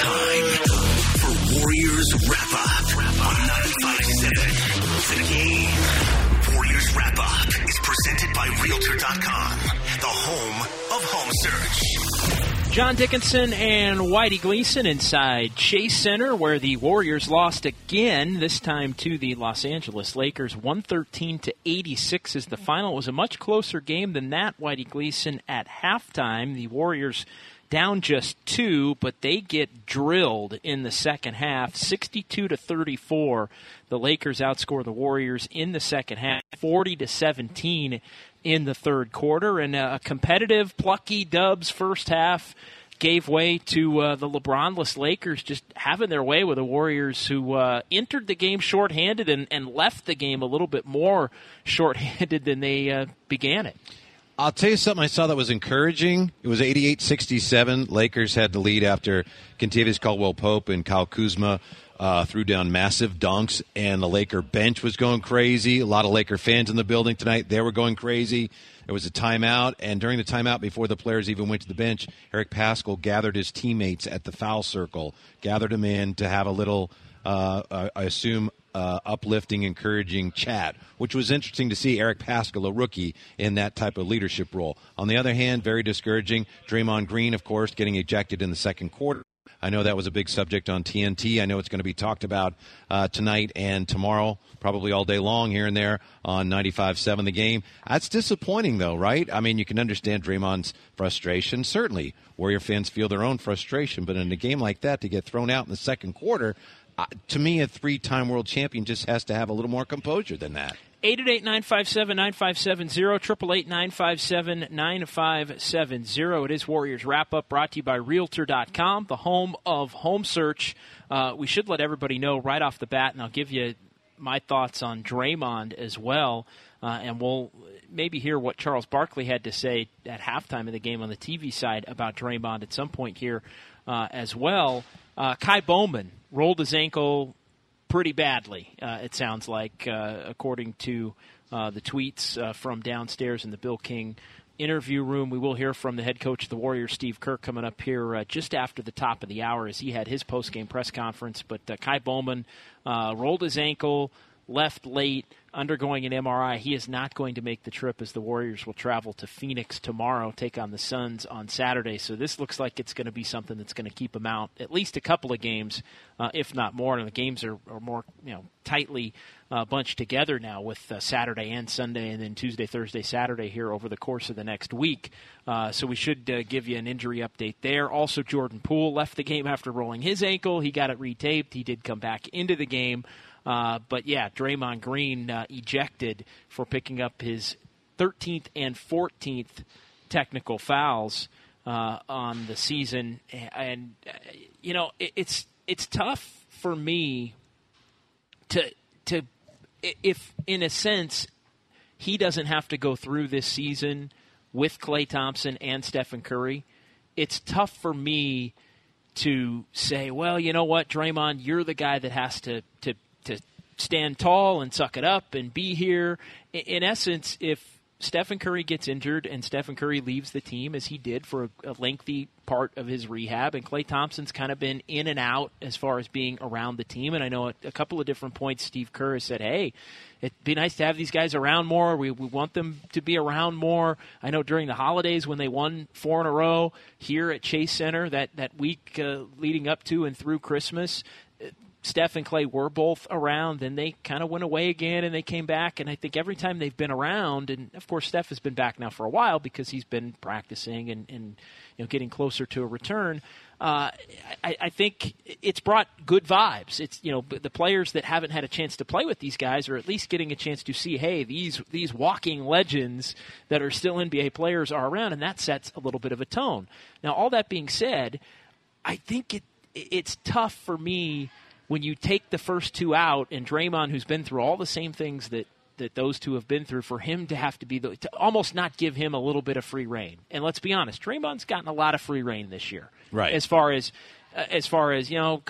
time for Warriors Wrap Up on 95.7 The Game. Warriors Wrap Up is presented by Realtor.com, the home of home search. John Dickinson and Whitey Gleason inside Chase Center, where the Warriors lost again, this time to the Los Angeles Lakers. 113 to 86 is the final. It was a much closer game than that, Whitey Gleason, at halftime. The Warriors down just two, but they get drilled in the second half, 62 to 34. The Lakers outscore the Warriors in the second half, 40 to 17 in the third quarter, and a competitive, plucky Dubs first half gave way to uh, the LeBronless Lakers just having their way with the Warriors, who uh, entered the game shorthanded and, and left the game a little bit more shorthanded than they uh, began it. I'll tell you something I saw that was encouraging. It was 88 67. Lakers had the lead after Kentavious Caldwell Pope and Kyle Kuzma uh, threw down massive dunks, and the Laker bench was going crazy. A lot of Laker fans in the building tonight. They were going crazy. There was a timeout, and during the timeout, before the players even went to the bench, Eric Paschall gathered his teammates at the foul circle, gathered them in to have a little, uh, I assume, uh, uplifting, encouraging chat, which was interesting to see Eric Paschall, a rookie, in that type of leadership role. On the other hand, very discouraging. Draymond Green, of course, getting ejected in the second quarter. I know that was a big subject on TNT. I know it's going to be talked about uh, tonight and tomorrow, probably all day long here and there on 95.7 The Game. That's disappointing, though, right? I mean, you can understand Draymond's frustration. Certainly, Warrior fans feel their own frustration, but in a game like that, to get thrown out in the second quarter, to me, a three-time world champion just has to have a little more composure than that. 888-957-9570, 888-957-9570. It is Warriors Wrap Up brought to you by Realtor.com, the home of home search. Uh, we should let everybody know right off the bat, and I'll give you my thoughts on Draymond as well, uh, and we'll maybe hear what Charles Barkley had to say at halftime of the game on the TV side about Draymond at some point here uh, as well. Uh, Ky Bowman rolled his ankle pretty badly, uh, it sounds like, uh, according to uh, the tweets uh, from downstairs in the Bill King interview room. We will hear from the head coach of the Warriors, Steve Kerr, coming up here uh, just after the top of the hour as he had his post-game press conference. But uh, Ky Bowman rolled his ankle, left late undergoing an MRI. He is not going to make the trip as the Warriors will travel to Phoenix tomorrow, take on the Suns on Saturday. So this looks like it's going to be something that's going to keep him out at least a couple of games, uh, if not more. And the games are, are more you know tightly uh, bunched together now with uh, Saturday and Sunday, and then Tuesday, Thursday, Saturday here over the course of the next week. Uh, so we should uh, give you an injury update there. Also, Jordan Poole left the game after rolling his ankle. He got it retaped. He did come back into the game. Uh, but yeah, Draymond Green uh, ejected for picking up his 13th and 14th technical fouls uh, on the season, and uh, you know it, it's it's tough for me to to if in a sense he doesn't have to go through this season with Klay Thompson and Stephen Curry. It's tough for me to say, well, you know what, Draymond, you're the guy that has to to stand tall and suck it up and be here. In essence, if Stephen Curry gets injured and Stephen Curry leaves the team as he did for a, a, lengthy part of his rehab, and Klay Thompson's kind of been in and out as far as being around the team. And I know at a couple of different points, Steve Kerr has said, "Hey, it'd be nice to have these guys around more. We, we want them to be around more." I know during the holidays when they won four in a row here at Chase Center that that week uh, leading up to and through Christmas, Steph and Klay were both around, then they kind of went away again and they came back. And I think every time they've been around, and of course Steph has been back now for a while because he's been practicing and, and you know getting closer to a return. Uh, I, I think it's brought good vibes. It's you know the players that haven't had a chance to play with these guys are at least getting a chance to see, hey, these these walking legends that are still NBA players are around, and that sets a little bit of a tone. Now, all that being said, I think it it's tough for me when you take the first two out and Draymond, who's been through all the same things that that those two have been through, for him to have to be the, to almost not give him a little bit of free reign. And let's be honest, Draymond's gotten a lot of free reign this year, right? As far as uh, as far as you know,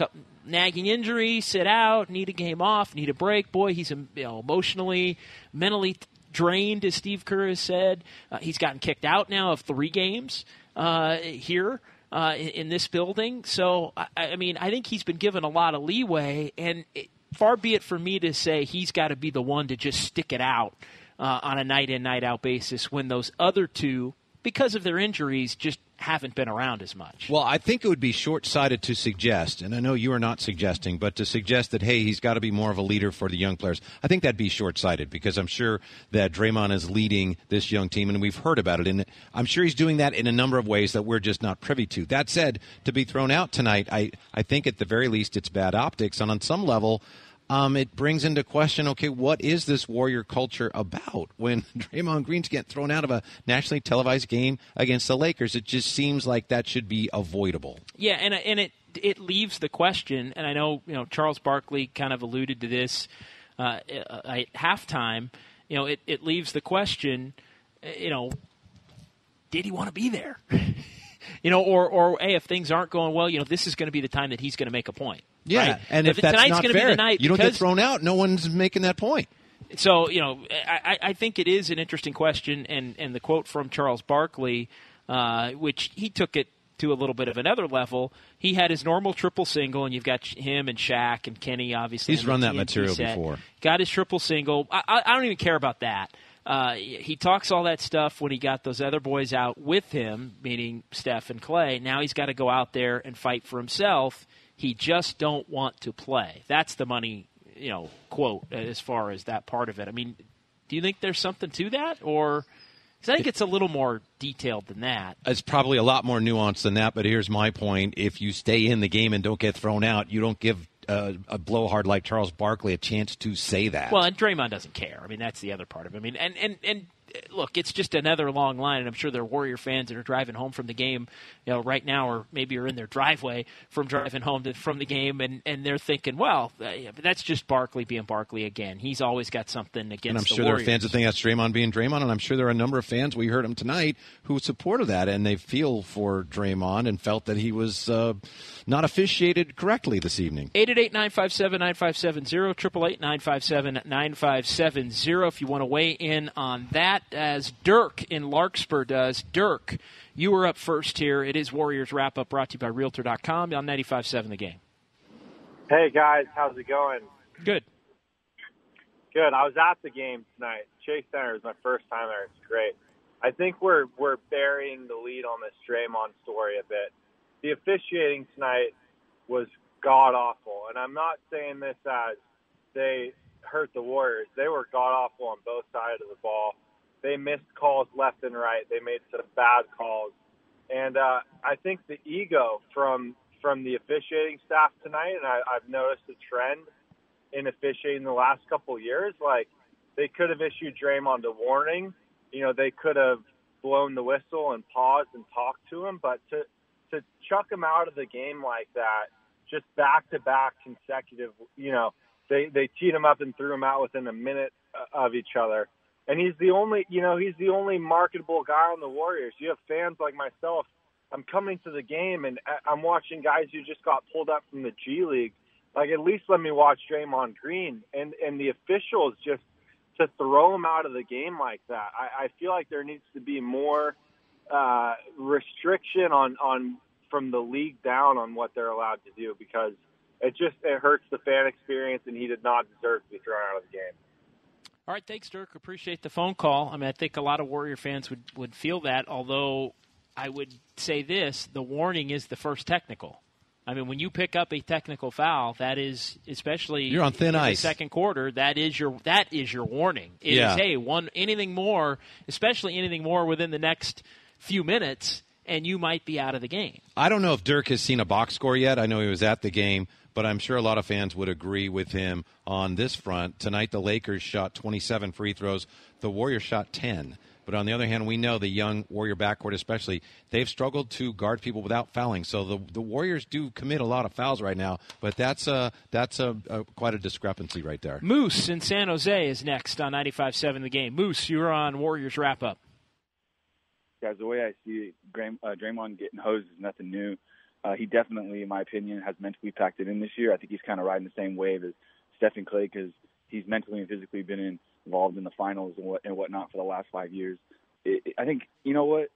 nagging injury, sit out, need a game off, need a break. Boy, he's you know, emotionally, mentally drained, as Steve Kerr has said. Uh, he's gotten kicked out now of three games uh, here uh, in, in, this building. So, I, I, mean, I think he's been given a lot of leeway, and it, far be it for me to say he's got to be the one to just stick it out uh, on a night in, night out basis when those other two, because of their injuries, just haven't been around as much. Well, I think it would be short sighted to suggest, and I know you are not suggesting, but to suggest that, hey, he's got to be more of a leader for the young players. I think that'd be short sighted because I'm sure that Draymond is leading this young team, and we've heard about it. And I'm sure he's doing that in a number of ways that we're just not privy to. That said, to be thrown out tonight, I, I think at the very least it's bad optics. And on some level, um, it brings into question okay, what is this warrior culture about? When Draymond Green's getting thrown out of a nationally televised game against the Lakers, it just seems like that should be avoidable. Yeah, and and it it leaves the question, and I know you know Charles Barkley kind of alluded to this uh, at halftime. You know, it it leaves the question, you know, did he want to be there? you know, or or hey, if things aren't going well, you know, this is going to be the time that he's going to make a point. Yeah, right? and if, if that's tonight's not going fair, to be the night you don't get thrown out. No one's making that point. So you know, I, I think it is an interesting question, and and the quote from Charles Barkley, uh, which he took it to a little bit of another level. He had his normal triple single, and you've got him and Shaq and Kenny. Obviously, he's run that material set. before. Got his triple single. I, I, I don't even care about that. Uh, he talks all that stuff when he got those other boys out with him, meaning Steph and Klay. Now he's got to go out there and fight for himself he just don't want to play. That's the money, you know, quote as far as that part of it. I mean, do you think there's something to that, or? I think it's a little more detailed than that. It's probably a lot more nuanced than that. But here's my point: if you stay in the game and don't get thrown out, you don't give uh, a blowhard like Charles Barkley a chance to say that. Well, and Draymond doesn't care. I mean, that's the other part of it. I mean, and and and look, it's just another long line, and I'm sure there are Warrior fans that are driving home from the game, you know, right now, or maybe are in their driveway from driving home to, from the game, and, and they're thinking, well, uh, that's just Barkley being Barkley again. He's always got something against. And I'm sure there are fans that think that's Draymond being Draymond, and I'm sure there are a number of fans. We heard him tonight who supported that, and they feel for Draymond and felt that he was uh, not officiated correctly this evening. 888 957 9570, 888 957 9570. If you want to weigh in on that, as Dirk in Larkspur does. Dirk, you were up first here. It is Warriors Wrap Up brought to you by Realtor.com on 95.7 The Game. Hey, guys. How's it going? Good. Good. I was at the game tonight. Chase Center was my first time there. It's great. I think we're we're burying the lead on this Draymond story a bit. The officiating tonight was god awful, and I'm not saying this as they hurt the Warriors. They were god awful on both sides of the ball. They missed calls left and right. They made some bad calls, and uh, I think the ego from from the officiating staff tonight, and I, I've noticed a trend in officiating the last couple of years. Like they could have issued Draymond a warning. You know, they could have blown the whistle and paused and talked to him, but to to chuck him out of the game like that, just back to back consecutive, you know, they they teed him up and threw him out within a minute of each other and he's the only, you know, he's the only marketable guy on the Warriors. You have fans like myself. I'm coming to the game and I'm watching guys who just got pulled up from the G League. Like at least let me watch Draymond Green and and the officials just to throw him out of the game like that. I, I feel like there needs to be more uh, restriction on on from the league down on what they're allowed to do because it just it hurts the fan experience and he did not deserve to be thrown out of the game. All right, thanks, Dirk. Appreciate the phone call. I mean, I think a lot of Warrior fans would, would feel that, although I would say this the warning is the first technical. I mean, when you pick up a technical foul, that is especially You're on thin in the ice. second quarter. That is your that is your warning. It is Yeah. hey, one anything more, especially anything more within the next few minutes, and you might be out of the game. I don't know if Dirk has seen a box score yet. I know he was at the game, but I'm sure a lot of fans would agree with him on this front. Tonight, the Lakers shot 27 free throws. The Warriors shot 10. But on the other hand, we know the young Warrior backcourt, especially, they've struggled to guard people without fouling. So the the Warriors do commit a lot of fouls right now. But that's a that's a, a quite a discrepancy right there. Moose in San Jose is next on 95.7 The Game. Moose, you're on Warriors wrap up. guys, the way I see it, Gram- uh, Draymond getting hosed is nothing new. Uh, he definitely, in my opinion, has mentally packed it in this year. I think he's kind of riding the same wave as Stephen Klay because he's mentally and physically been in, involved in the finals and what and whatnot for the last five years. It, it, I think you know what,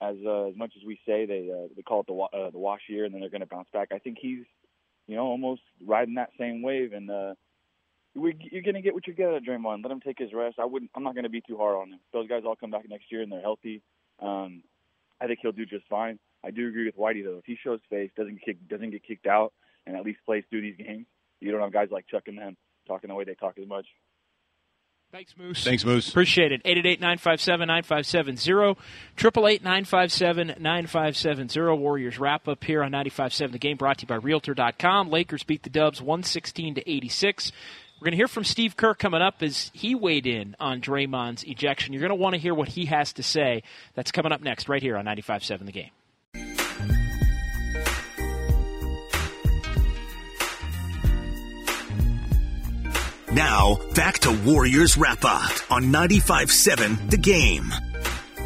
as uh, as much as we say they uh, they call it the uh, the wash year and then they're going to bounce back. I think he's you know almost riding that same wave and. uh we, you're gonna get what you get out of Draymond. Let him take his rest. I wouldn't. I'm not gonna be too hard on him. Those guys all come back next year and they're healthy. Um, I think he'll do just fine. I do agree with Whitey though. If he shows face, doesn't get kicked, doesn't get kicked out, and at least plays through these games, you don't have guys like Chuck and them talking the way they talk as much. Thanks, Moose. Thanks, Moose. Appreciate it. 888-957-9570. 888-957-9570. Warriors wrap up here on 95.7 The Game brought to you by Realtor.com. Lakers beat the Dubs 116 to 86. We're going to hear from Steve Kerr coming up as he weighed in on Draymond's ejection. You're going to want to hear what he has to say. That's coming up next right here on 95.7 The Game. Now, back to Warriors Wrap Up on 95.7 The Game.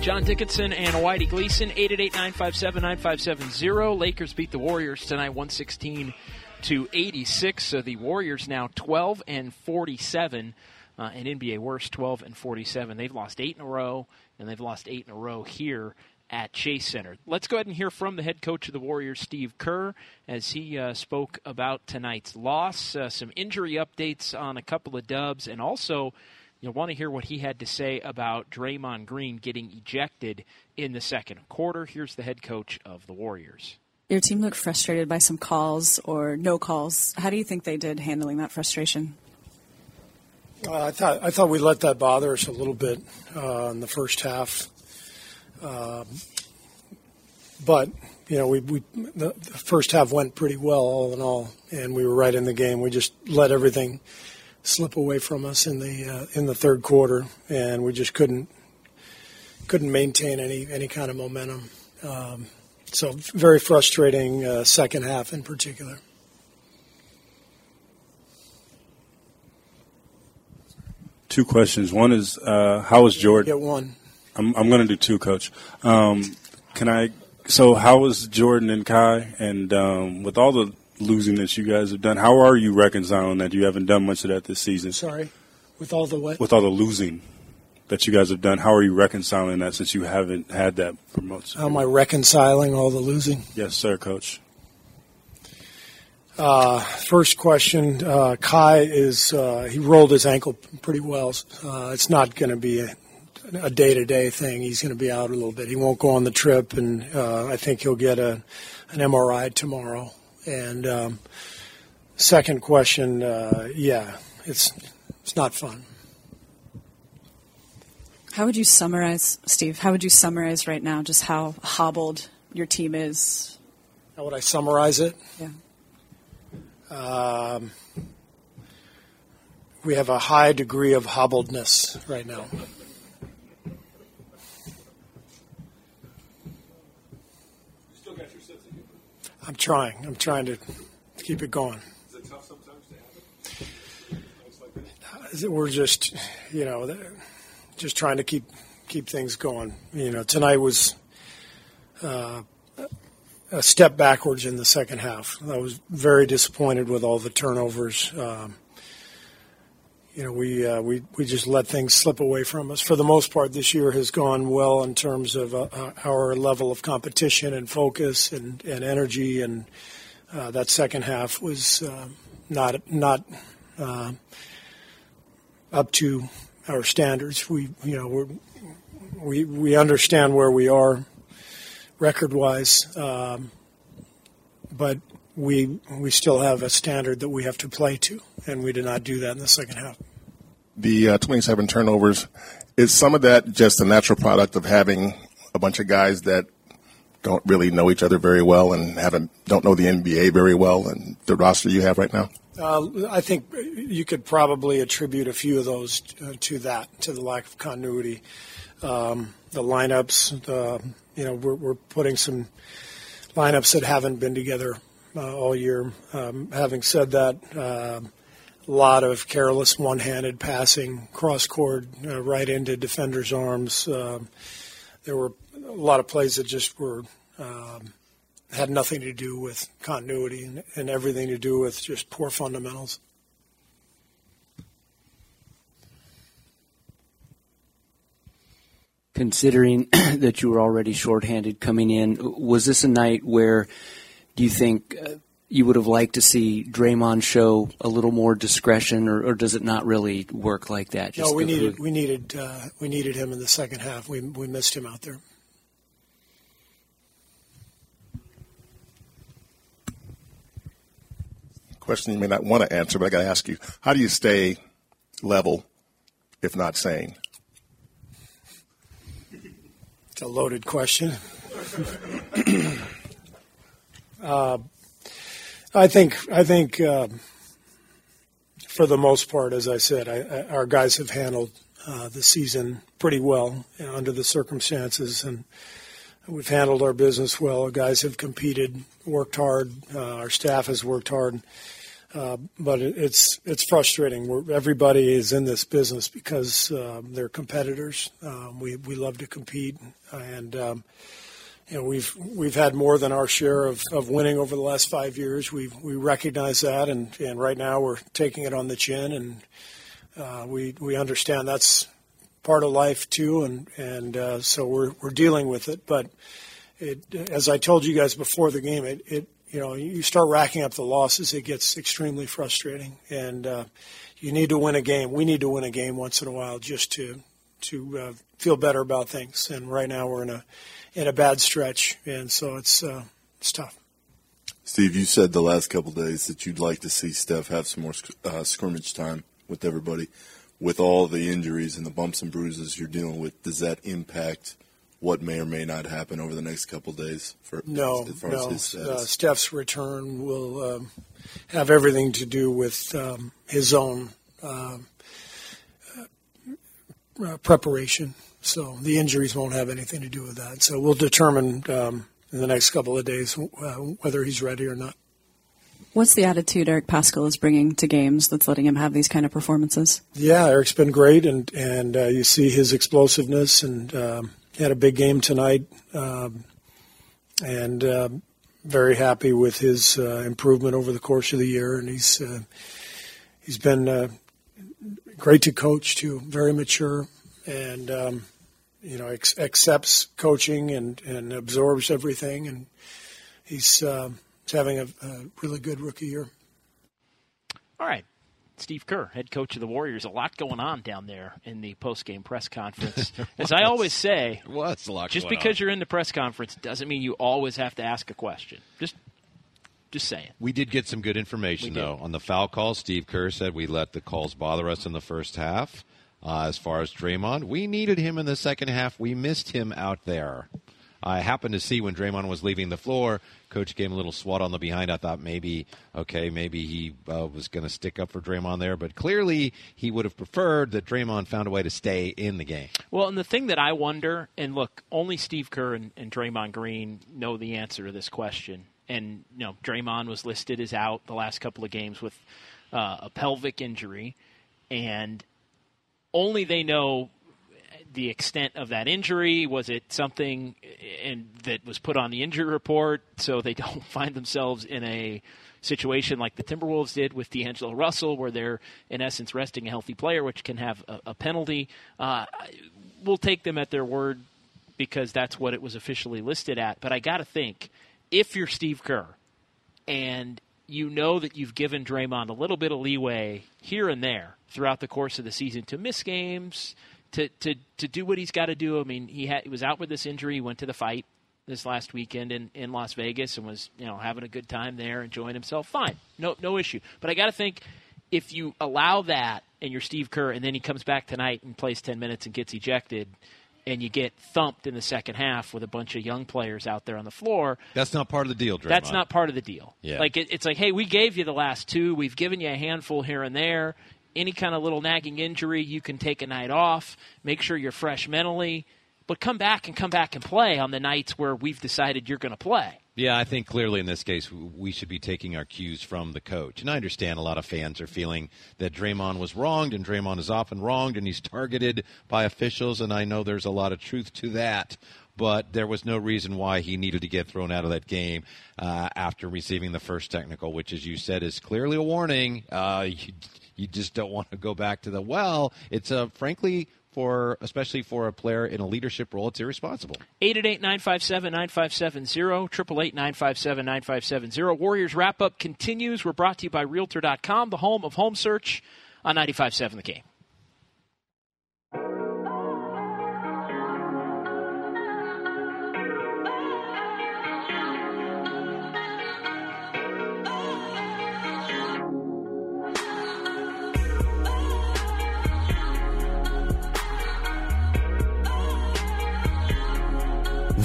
John Dickinson and Whitey Gleason, 888-957-9570. Lakers beat the Warriors tonight 116 to 86. So the Warriors now 12 and 47. Uh, and NBA worst 12 and 47. They've lost eight in a row, and they've lost eight in a row here at Chase Center. Let's go ahead and hear from the head coach of the Warriors, Steve Kerr, as he uh, spoke about tonight's loss, uh, some injury updates on a couple of dubs, and also you'll want to hear what he had to say about Draymond Green getting ejected in the second quarter. Here's the head coach of the Warriors. Your team looked frustrated by some calls or no calls. How do you think they did handling that frustration? Uh, I thought I thought we let that bother us a little bit uh, in the first half, um, but you know we, we the, the first half went pretty well all in all, and we were right in the game. We just let everything slip away from us in the uh, in the third quarter, and we just couldn't couldn't maintain any any kind of momentum. Um, so very frustrating uh, second half in particular. Two questions. One is, uh, how was Jordan? Get one. I'm, I'm going to do two, Coach. Um, can I? So, how was Jordan and Ky? And um, with all the losing that you guys have done, how are you reconciling that you haven't done much of that this season? Sorry, with all the what? With all the losing that you guys have done, how are you reconciling that since you haven't had that for most? How am I reconciling all the losing? Yes, sir, Coach. Uh, first question, uh, Ky is uh, he rolled his ankle pretty well. Uh, it's not going to be a, a day-to-day thing. He's going to be out a little bit. He won't go on the trip, and uh, I think he'll get a an MRI tomorrow. And um, second question, uh, yeah, it's it's not fun. How would you summarize, Steve? How would you summarize right now just how hobbled your team is? How would I summarize it? Yeah. Um, we have a high degree of hobbledness right now. I'm trying. I'm trying to keep it going. Is it tough sometimes to have it? We're just, you know, just trying to keep keep things going. You know, tonight was uh, a step backwards in the second half. I was very disappointed with all the turnovers. Um, you know, we uh, we we just let things slip away from us. For the most part, this year has gone well in terms of uh, our level of competition and focus and, and energy. And uh, that second half was not not up to our standards. We you know we're, we we understand where we are record wise, um, but we we still have a standard that we have to play to, and we did not do that in the second half. The uh, 27 turnovers is some of that just a natural product of having a bunch of guys that don't really know each other very well and haven't don't know the NBA very well and the roster you have right now. Uh, I think you could probably attribute a few of those uh, to that, to the lack of continuity. Um, the lineups, the, you know, we're, we're putting some lineups that haven't been together uh, all year. Um, having said that, uh, a lot of careless one-handed passing, cross-court, uh, right into defenders' arms. Um, there were a lot of plays that just were um, had nothing to do with continuity and, and everything to do with just poor fundamentals. Considering that you were already shorthanded coming in, was this a night where do you think uh, you would have liked to see Draymond show a little more discretion, or, or does it not really work like that? Just no, we needed through? we needed uh, we needed him in the second half. We we missed him out there. Question you may not want to answer, but I got to ask you: How do you stay level, if not sane? It's a loaded question. uh, I think I think uh, for the most part, as I said, I, I, our guys have handled uh, the season pretty well you know, under the circumstances, and we've handled our business well. Our guys have competed, worked hard. Uh, our staff has worked hard. Uh, but it, it's it's frustrating. We're, everybody is in this business because uh, they're competitors. Um, we we love to compete, and um, you know, we've we've had more than our share of, of winning over the last five years. We we recognize that, and, and right now we're taking it on the chin, and uh, we we understand that's part of life too, and and uh, so we're we're dealing with it. But it, as I told you guys before the game, it, it you know you start racking up the losses, it gets extremely frustrating, and uh, you need to win a game. We need to win a game once in a while just to to uh, feel better about things. And right now we're in a in a bad stretch, and so it's uh, it's tough. Steve, you said the last couple days that you'd like to see Steph have some more uh, scrimmage time with everybody. With all the injuries and the bumps and bruises you're dealing with, does that impact what may or may not happen over the next couple days? For no, as far no. As uh, Steph's return will um, have everything to do with um, his own um, uh, preparation so the injuries won't have anything to do with that. So we'll determine um, in the next couple of days uh, whether he's ready or not. What's the attitude Eric Paschall is bringing to games that's letting him have these kind of performances? Yeah, Eric's been great, and and uh, you see his explosiveness, and um, he had a big game tonight, um, and uh, very happy with his uh, improvement over the course of the year, and he's uh, he's been uh, great to coach too, very mature, and um, you know ex- accepts coaching and, and absorbs everything, and he's, uh, he's having a, a really good rookie year. All right. Steve Kerr, head coach of the Warriors. A lot going on down there in the post-game press conference. As I always say, what's a lot just because on. you're in the press conference doesn't mean you always have to ask a question. Just just saying. We did get some good information, though. On the foul call, Steve Kerr said we let the calls bother us in the first half. Uh, as far as Draymond, we needed him in the second half. We missed him out there. I happened to see when Draymond was leaving the floor, coach gave him a little swat on the behind. I thought maybe, okay, maybe he uh, was going to stick up for Draymond there, but clearly he would have preferred that Draymond found a way to stay in the game. Well, and the thing that I wonder, and look, only Steve Kerr and, and Draymond Green know the answer to this question. And you know, Draymond was listed as out the last couple of games with uh, a pelvic injury, and only they know the extent of that injury. Was it something and that was put on the injury report so they don't find themselves in a situation like the Timberwolves did with D'Angelo Russell, where they're in essence resting a healthy player, which can have a, a penalty. Uh, we'll take them at their word because that's what it was officially listed at. But I got to think if you're Steve Kerr and you know that you've given Draymond a little bit of leeway here and there throughout the course of the season to miss games, to to to do what he's got to do. I mean, he had he was out with this injury. He went to the fight this last weekend in, in Las Vegas and was you know having a good time there, enjoying himself. Fine, no no issue. But I got to think if you allow that and you're Steve Kerr, and then he comes back tonight and plays ten minutes and gets ejected. And you get thumped in the second half with a bunch of young players out there on the floor. That's not part of the deal, Draymond. That's not part of the deal. Yeah. Like it, it's like, hey, we gave you the last two. We've given you a handful here and there. Any kind of little nagging injury, you can take a night off. Make sure you're fresh mentally, but come back and come back and play on the nights where we've decided you're going to play. Yeah, I think clearly in this case we should be taking our cues from the coach. And I understand a lot of fans are feeling that Draymond was wronged, and Draymond is often wronged, and he's targeted by officials. And I know there's a lot of truth to that. But there was no reason why he needed to get thrown out of that game uh, after receiving the first technical, which, as you said, is clearly a warning. Uh, you, you just don't want to go back to the well. It's a frankly for especially for a player in a leadership role, it's irresponsible. 888-957-9570, 888-957-9570. Warriors wrap up continues. We're brought to you by Realtor.com, the home of home search on 95.7 The Game.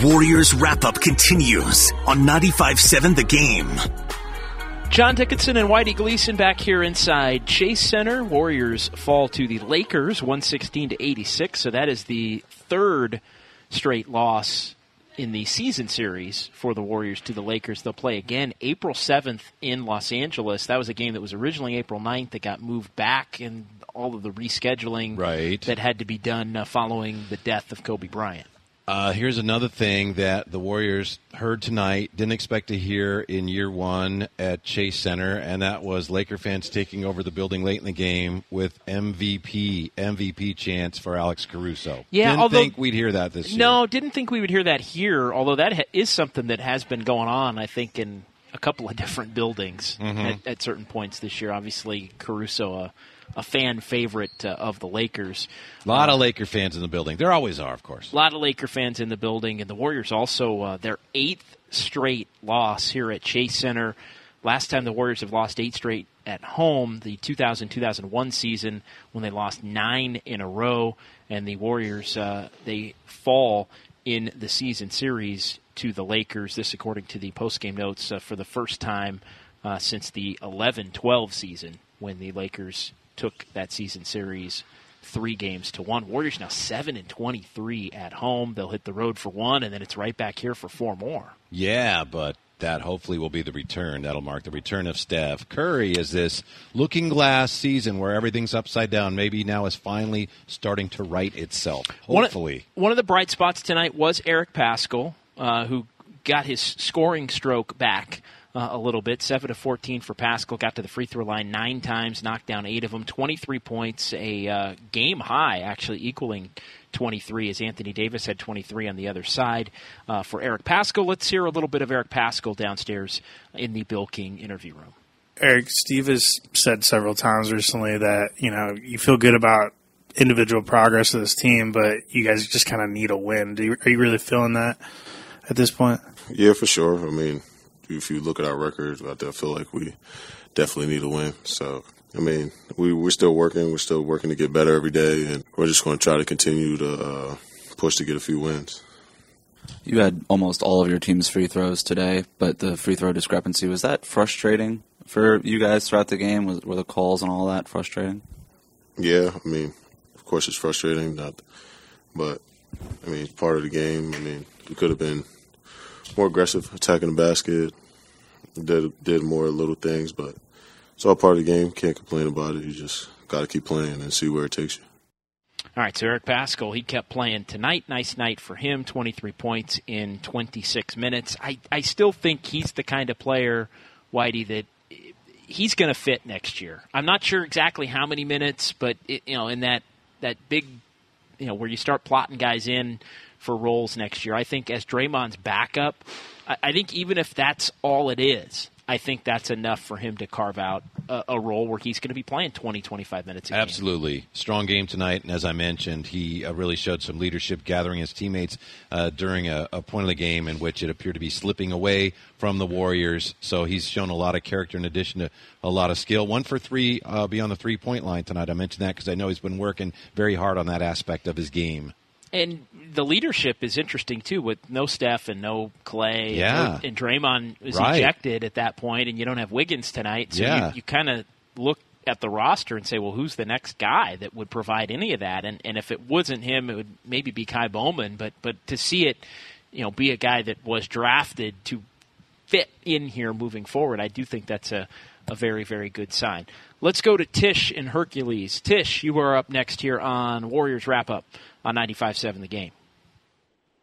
Warriors wrap up continues on 95.7 The Game. John Dickinson and Whitey Gleason back here inside Chase Center. Warriors fall to the Lakers 116 to 86. So that is the third straight loss in the season series for the Warriors to the Lakers. They'll play again April 7th in Los Angeles. That was a game that was originally April 9th that got moved back and all of the rescheduling right. that had to be done uh, following the death of Kobe Bryant. Uh, here's another thing that the Warriors heard tonight, didn't expect to hear in year one at Chase Center, and that was Laker fans taking over the building late in the game with MVP, MVP chants for Alex Caruso. Yeah, didn't although, think we'd hear that this year. No, didn't think we would hear that here, although that ha- is something that has been going on, I think, in a couple of different buildings Mhm. at, at certain points this year. Obviously, Caruso, a, a fan favorite uh, of the Lakers. A lot of Laker fans in the building. There always are, of course. A lot of Laker fans in the building, and the Warriors also uh, their eighth straight loss here at Chase Center. Last time the Warriors have lost eight straight at home, the 2000-2001 season, when they lost nine in a row, and the Warriors uh, they fall in the season series to the Lakers. This, according to the postgame notes, uh, for the first time uh, since the 11-12 season, when the Lakers took that season series three games to one. Warriors now seven and twenty three at home. They'll hit the road for one, and then it's right back here for four more. Yeah, but that hopefully will be the return. That'll mark the return of Steph. Curry is this looking glass season where everything's upside down. Maybe now is finally starting to right itself. One of- Hopefully. one of the bright spots tonight was Eric Paschall, uh, who got his scoring stroke back. Uh, a little bit, seven to fourteen for Paschall. Got to the free throw line nine times, knocked down eight of them. Twenty-three points, a uh, game high, actually equaling 23 as Anthony Davis had 23 on the other side uh, for Eric Paschall. Let's hear a little bit of Eric Paschall downstairs in the Bill King interview room. Eric, Steve has said several times recently that, you know, you feel good about individual progress of this team, but you guys just kind of need a win. Do you, are you really feeling that at this point? Yeah, for sure. I mean, if you look at our record, I feel like we definitely need a win. So, I mean, we, we're still working. We're still working to get better every day, and we're just going to try to continue to uh, push to get a few wins. You had almost all of your team's free throws today, but the free throw discrepancy was that frustrating for you guys throughout the game? Was, were the calls and all that frustrating? Yeah, I mean, of course it's frustrating, not, but I mean, it's part of the game. I mean, we could have been more aggressive attacking the basket, did did more little things, but it's all part of the game. Can't complain about it. You just got to keep playing and see where it takes you. All right, so Eric Paschall, he kept playing tonight. Nice night for him. 23 points in 26 minutes. I, I still think he's the kind of player, Whitey, that he's going to fit next year. I'm not sure exactly how many minutes, but it, you know, in that that big, you know, where you start plotting guys in for roles next year, I think as Draymond's backup, I, I think even if that's all it is, I think that's enough for him to carve out a, a role where he's going to be playing 20, 25 minutes a game. Absolutely. Strong game tonight. And as I mentioned, he uh, really showed some leadership gathering his teammates uh, during a, a point of the game in which it appeared to be slipping away from the Warriors. So he's shown a lot of character in addition to a lot of skill. One for three uh, beyond the three point line tonight. I mentioned that because I know he's been working very hard on that aspect of his game. And the leadership is interesting too, with no Steph and no Klay. Yeah. and, Draymond is Right. ejected at that point, and you don't have Wiggins tonight. So Yeah. you, you kind of look at the roster and say, well, who's the next guy that would provide any of that? And and if it wasn't him, it would maybe be Ky Bowman. But but to see it, you know, be a guy that was drafted to fit in here moving forward, I do think that's a a very very good sign. Let's go to Tish in Hercules. Tish, you are up next here on Warriors Wrap Up on 95.7 The Game.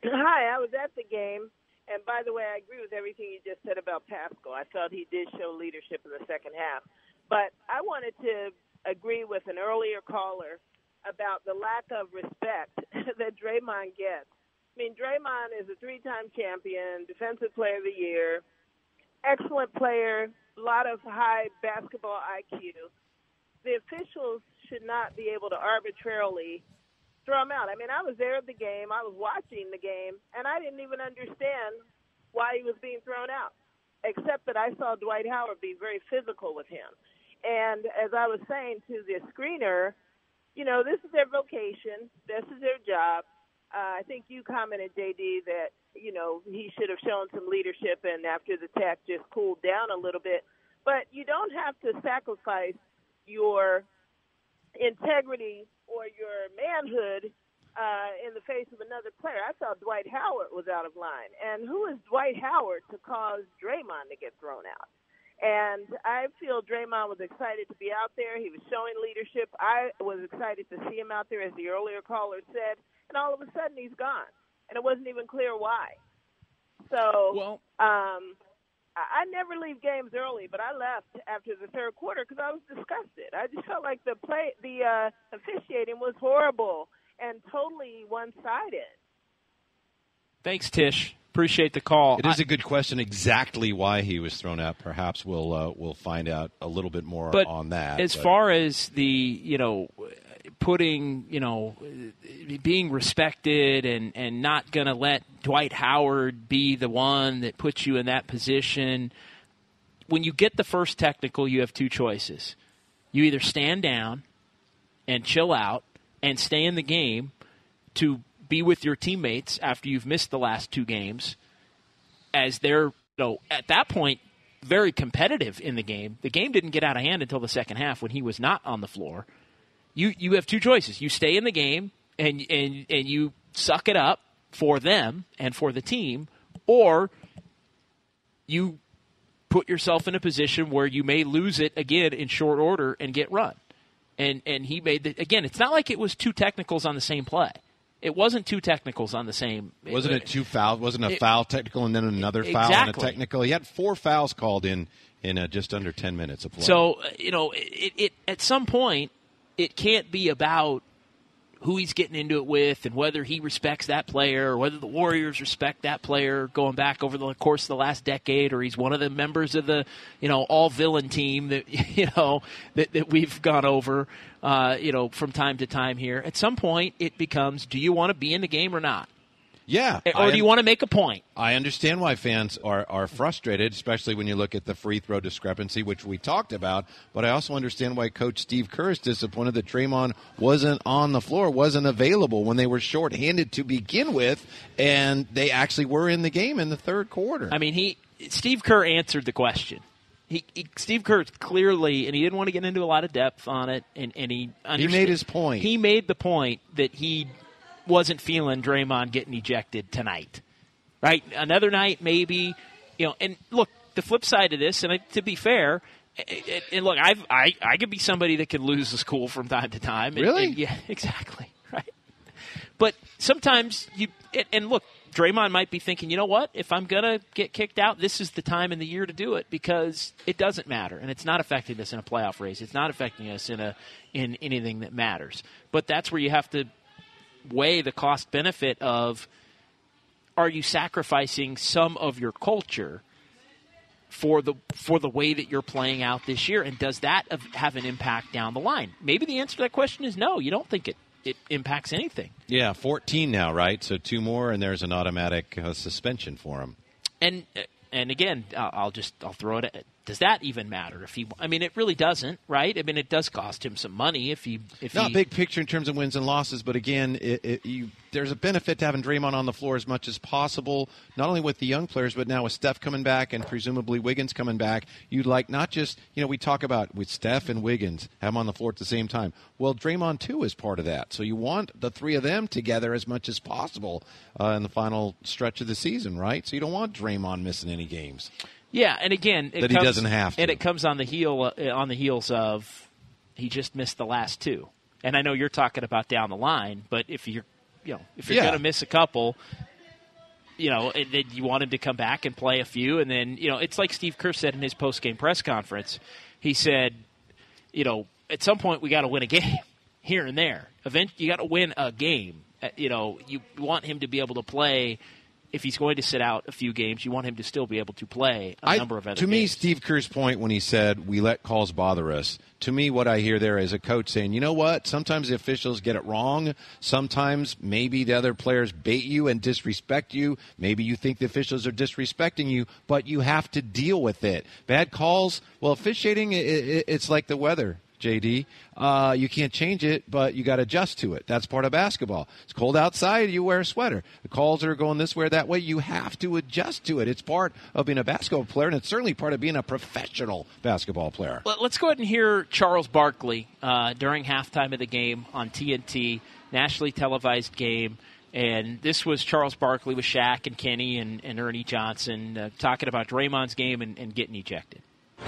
Hi, I was at the game, and by the way, I agree with everything you just said about Paschall. I thought he did show leadership in the second half, but I wanted to agree with an earlier caller about the lack of respect that Draymond gets. I mean, Draymond is a three-time champion, defensive player of the year, excellent player, a lot of high basketball IQ. The officials should not be able to arbitrarily throw him out. I mean, I was there at the game, I was watching the game, and I didn't even understand why he was being thrown out, except that I saw Dwight Howard be very physical with him. And as I was saying to the screener, you know, this is their vocation, this is their job. Uh, I think you commented, JD, that you know he should have shown some leadership, and after the tech just cooled down a little bit. But you don't have to sacrifice your integrity or your manhood uh, in the face of another player. I thought Dwight Howard was out of line, and who is Dwight Howard to cause Draymond to get thrown out? And I feel Draymond was excited to be out there. He was showing leadership. I was excited to see him out there, as the earlier caller said. And all of a sudden, he's gone, and it wasn't even clear why. So, well, um, I I never leave games early, but I left after the third quarter because I was disgusted. I just felt like the play, the uh, officiating was horrible and totally one-sided. Thanks, Tish. Appreciate the call. It is a good question. Exactly why he was thrown out. Perhaps we'll uh, we'll find out a little bit more but on that. As but- far as the you know putting you know being respected and and not going to let Dwight Howard be the one that puts you in that position. When you get the first technical, you have two choices. You either stand down and chill out and stay in the game to be with your teammates after you've missed the last two games as they're you know, at that point very competitive in the game. The game didn't get out of hand until the second half when he was not on the floor. You you have two choices. You stay in the game and and and you suck it up for them and for the team or you put yourself in a position where you may lose it again in short order and get run. And and he made the again, it's not like it was two technicals on the same play. It wasn't two technicals on the same Wasn't it two fouls? Wasn't a It- foul technical and then another foul and a technical? He had four fouls called in in uh, just under ten minutes of play. So uh, you know, it, it at some point it can't be about who he's getting into it with and whether he respects that player or whether the Warriors respect that player going back over the course of the last decade or he's one of the members of the you know all villain team that you know that, that we've gone over uh, you know from time to time here. At some point it becomes do you want to be in the game or not? Yeah, eh, Or I do you want to make a point? I understand why fans are, are frustrated, especially when you look at the free throw discrepancy, which we talked about. But I also understand why Coach Steve Kerr is disappointed that Draymond wasn't on the floor, wasn't available when they were shorthanded to begin with, and they actually were in the game in the third quarter. I mean, he Steve Kerr answered the question. He, he Steve Kerr clearly, and he didn't want to get into a lot of depth on it, and, and he understood- made his point. He made the point that he wasn't feeling Draymond getting ejected tonight. Right, another night maybe, you know. And look, the flip side of this, and I, to be fair, and- look, I've, I I could be somebody that could lose his cool from time to time. and- Really? and yeah, exactly. Right. But sometimes you and, and look, Draymond might be thinking, you know what? If I'm gonna get kicked out, this is the time in the year to do it because it doesn't matter, and it's not affecting us in a playoff race. It's not affecting us in a in anything that matters. But that's where you have to weigh the cost benefit of: Are you sacrificing some of your culture for the for the way that you're playing out this year? And does that have- have an impact down the line? Maybe the answer to that question is no. You don't think it it impacts anything. Yeah, 14 now, right? So two more, and there's an automatic uh, suspension for him. And and again, I'll I'll just I'll throw it. Does that even matter if he? I mean, it really doesn't, right? I mean, it does cost him some money if he if Not he. big picture in terms of wins and losses, but again, it, it, you, there's a benefit to having Draymond on the floor as much as possible. Not only with the young players, but now with Steph coming back and presumably Wiggins coming back, you'd like not just you know we talk about with Steph and Wiggins have them on the floor at the same time. Well, Draymond too is part of that, so you want the three of them together as much as possible uh, in the final stretch of the season, right? So you don't want Draymond missing any games. Yeah, and again, it That he doesn't have to. and it comes on the heel uh, on the heels of he just missed the last two. And I know you're talking about down the line, but if you're you know if you're Yeah. going to miss a couple, you know, and then you want him to come back and play a few, and then you know it's like Steve Kerr said in his post game press conference. He said, you know, at some point we got to win a game here and there. Event you got to win a game. Uh, You know, you want him to be able to play. If he's going to sit out a few games, you want him to still be able to play a I- number of other to me. Steve Kerr's point when he said we let calls bother us. To me, what I hear there is a coach saying, "You know what? Sometimes the officials get it wrong. Sometimes maybe the other players bait you and disrespect you. Maybe you think the officials are disrespecting you, but you have to deal with it. Bad calls. Well, officiating, it's like the weather." JD, uh, you can't change it, but you got to adjust to it. That's part of basketball. It's cold outside, you wear a sweater. The calls are going this way or that way. You have to adjust to it. It's part of being a basketball player, and it's certainly part of being a professional basketball player. Let- Let's go ahead and hear Charles Barkley uh, during halftime of the game on TNT, nationally televised game. And this was Charles Barkley with Shaq and Kenny and, and Ernie Johnson uh, talking about Draymond's game and, and getting ejected.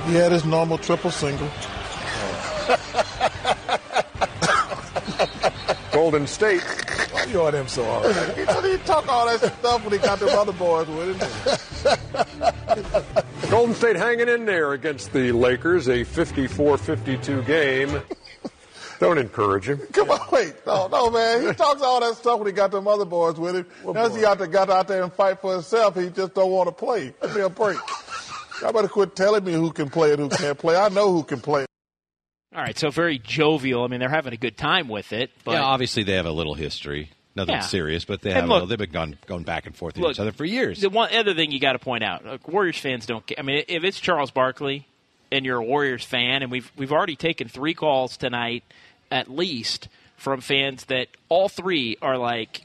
He had his normal triple single. Golden State. Why you on him so hard? he, told- he talk all that stuff when he got them other boys with him. Golden State hanging in there against the Lakers, a 54-52 game. Don't encourage him. Come on, wait. No, no, man. He talks all that stuff when he got them other boys with him. Now he got, to, got out there and fight for himself. He just don't want to play. Give me a break. Y'all better quit telling me who can play and who can't play. I know who can play. All right, so very jovial. I mean, they're having a good time with it. But yeah, obviously they have a little history. Nothing Yeah. serious, but they And have. look- they've been going, going back and forth with each other for years. The one other thing you got to point out, look, Warriors fans don't. I mean, if it's Charles Barkley and you're a Warriors fan, and we've we've already taken three calls tonight, at least from fans that all three are like,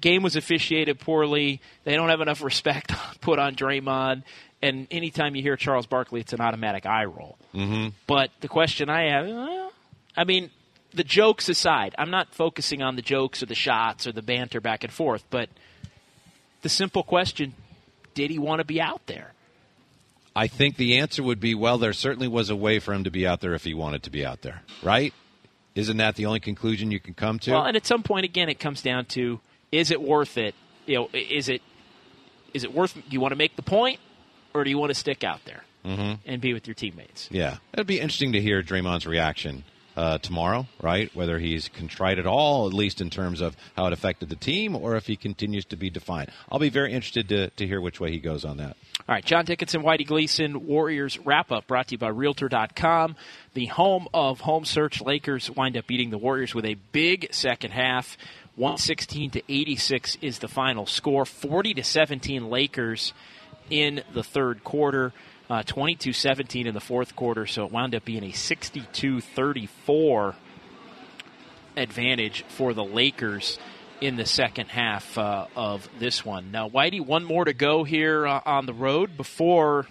game was officiated poorly. They don't have enough respect put on Draymond. And anytime you hear Charles Barkley, it's an automatic eye roll. Mm-hmm. But the question I have, well, I mean, the jokes aside, I'm not focusing on the jokes or the shots or the banter back and forth, but the simple question did he want to be out there? I think the answer would be well, there certainly was a way for him to be out there if he wanted to be out there, right? Isn't that the only conclusion you can come to? Well, and at some point, again, it comes down to is it worth it? You know, is it is it worth? Do you want to make the point, or do you want to stick out there mm-hmm. and be with your teammates? Yeah, it'd be interesting to hear Draymond's reaction uh, tomorrow, right? Whether he's contrite at all, at least in terms of how it affected the team, or if he continues to be defiant. I'll be very interested to, to hear which way he goes on that. All right, John Dickinson, Whitey Gleason, Warriors wrap up brought to you by Realtor.com. The home of home search Lakers wind up beating the Warriors with a big second half. 116 to 86 is the final score. 40 to 17 Lakers in the third quarter. 22 17 in the fourth quarter, so it wound up being a 62 34 advantage for the Lakers in the second half uh, of this one. Now, Whitey, one more to go here uh, on the road before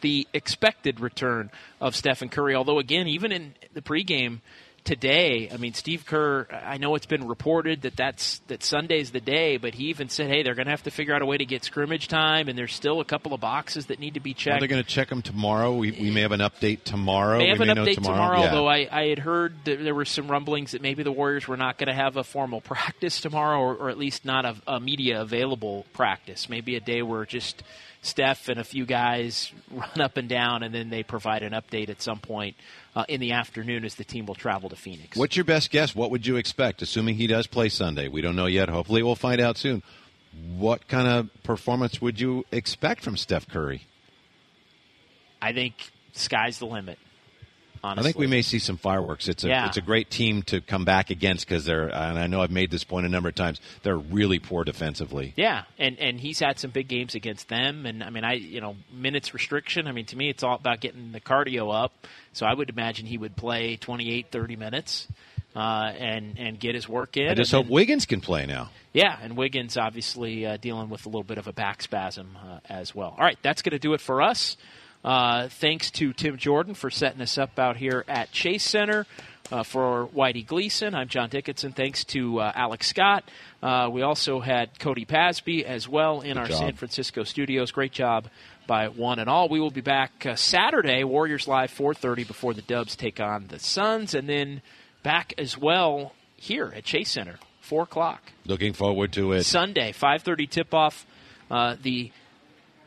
the expected return of Stephen Curry. Although, again, even in the pregame today, I mean, Steve Kerr. I know it's been reported that that's that Sunday's the day, but he even said, "Hey, they're going to have to figure out a way to get scrimmage time, and there's still a couple of boxes that need to be checked." they're going to check them tomorrow? We, we may have an update tomorrow. They have we an may update tomorrow, Yeah. although I, I had heard that there were some rumblings that maybe the Warriors were not going to have a formal practice tomorrow, or, or at least not a, a media available practice. Maybe a day where just Steph and a few guys run up and down, and then they provide an update at some point uh, in the afternoon as the team will travel to Phoenix. What's your best guess? What would you expect, assuming he does play Sunday? We don't know yet. Hopefully, we'll find out soon. What kind of performance would you expect from Steph Curry? I think sky's the limit. Honestly. I think we may see some fireworks. It's a Yeah. it's a great team to come back against because they're and I know I've made this point a number of times. They're really poor defensively. Yeah, and and he's had some big games against them, and I mean, I you know minutes restriction. I mean, to me, it's all about getting the cardio up. So I would imagine he would play 28, 30 minutes, uh, and and get his work in. I just and hope then- Wiggins can play now. Yeah, and Wiggins obviously uh, dealing with a little bit of a back spasm uh, as well. All right, that's going to do it for us. Uh, thanks to Tim Jordan for setting us up out here at Chase Center. Uh, for Whitey Gleason, I'm John Dickinson. Thanks to uh, Alex Scott. Uh, we also had Cody Pasby as well in Good our job. San Francisco studios. Great job by one and all. We will be back uh, Saturday, Warriors Live 4:30 before the Dubs take on the Suns, and then back as well here at Chase Center, four o'clock. Looking forward to it. Sunday, 5:30 tip-off. Uh, the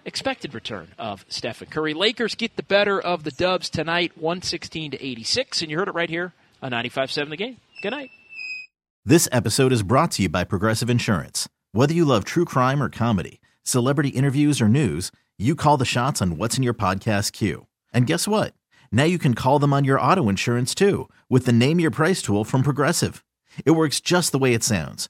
expected return of Stephen Curry. Lakers get the better of the Dubs tonight, 116 to 86, and you heard it right here on 95.7 The Game. Good night. This episode is brought to you by Progressive Insurance. Whether you love true crime or comedy, celebrity interviews or news, you call the shots on what's in your podcast queue. And guess what? Now you can call them on your auto insurance too with the Name Your Price tool from Progressive. It works just the way it sounds.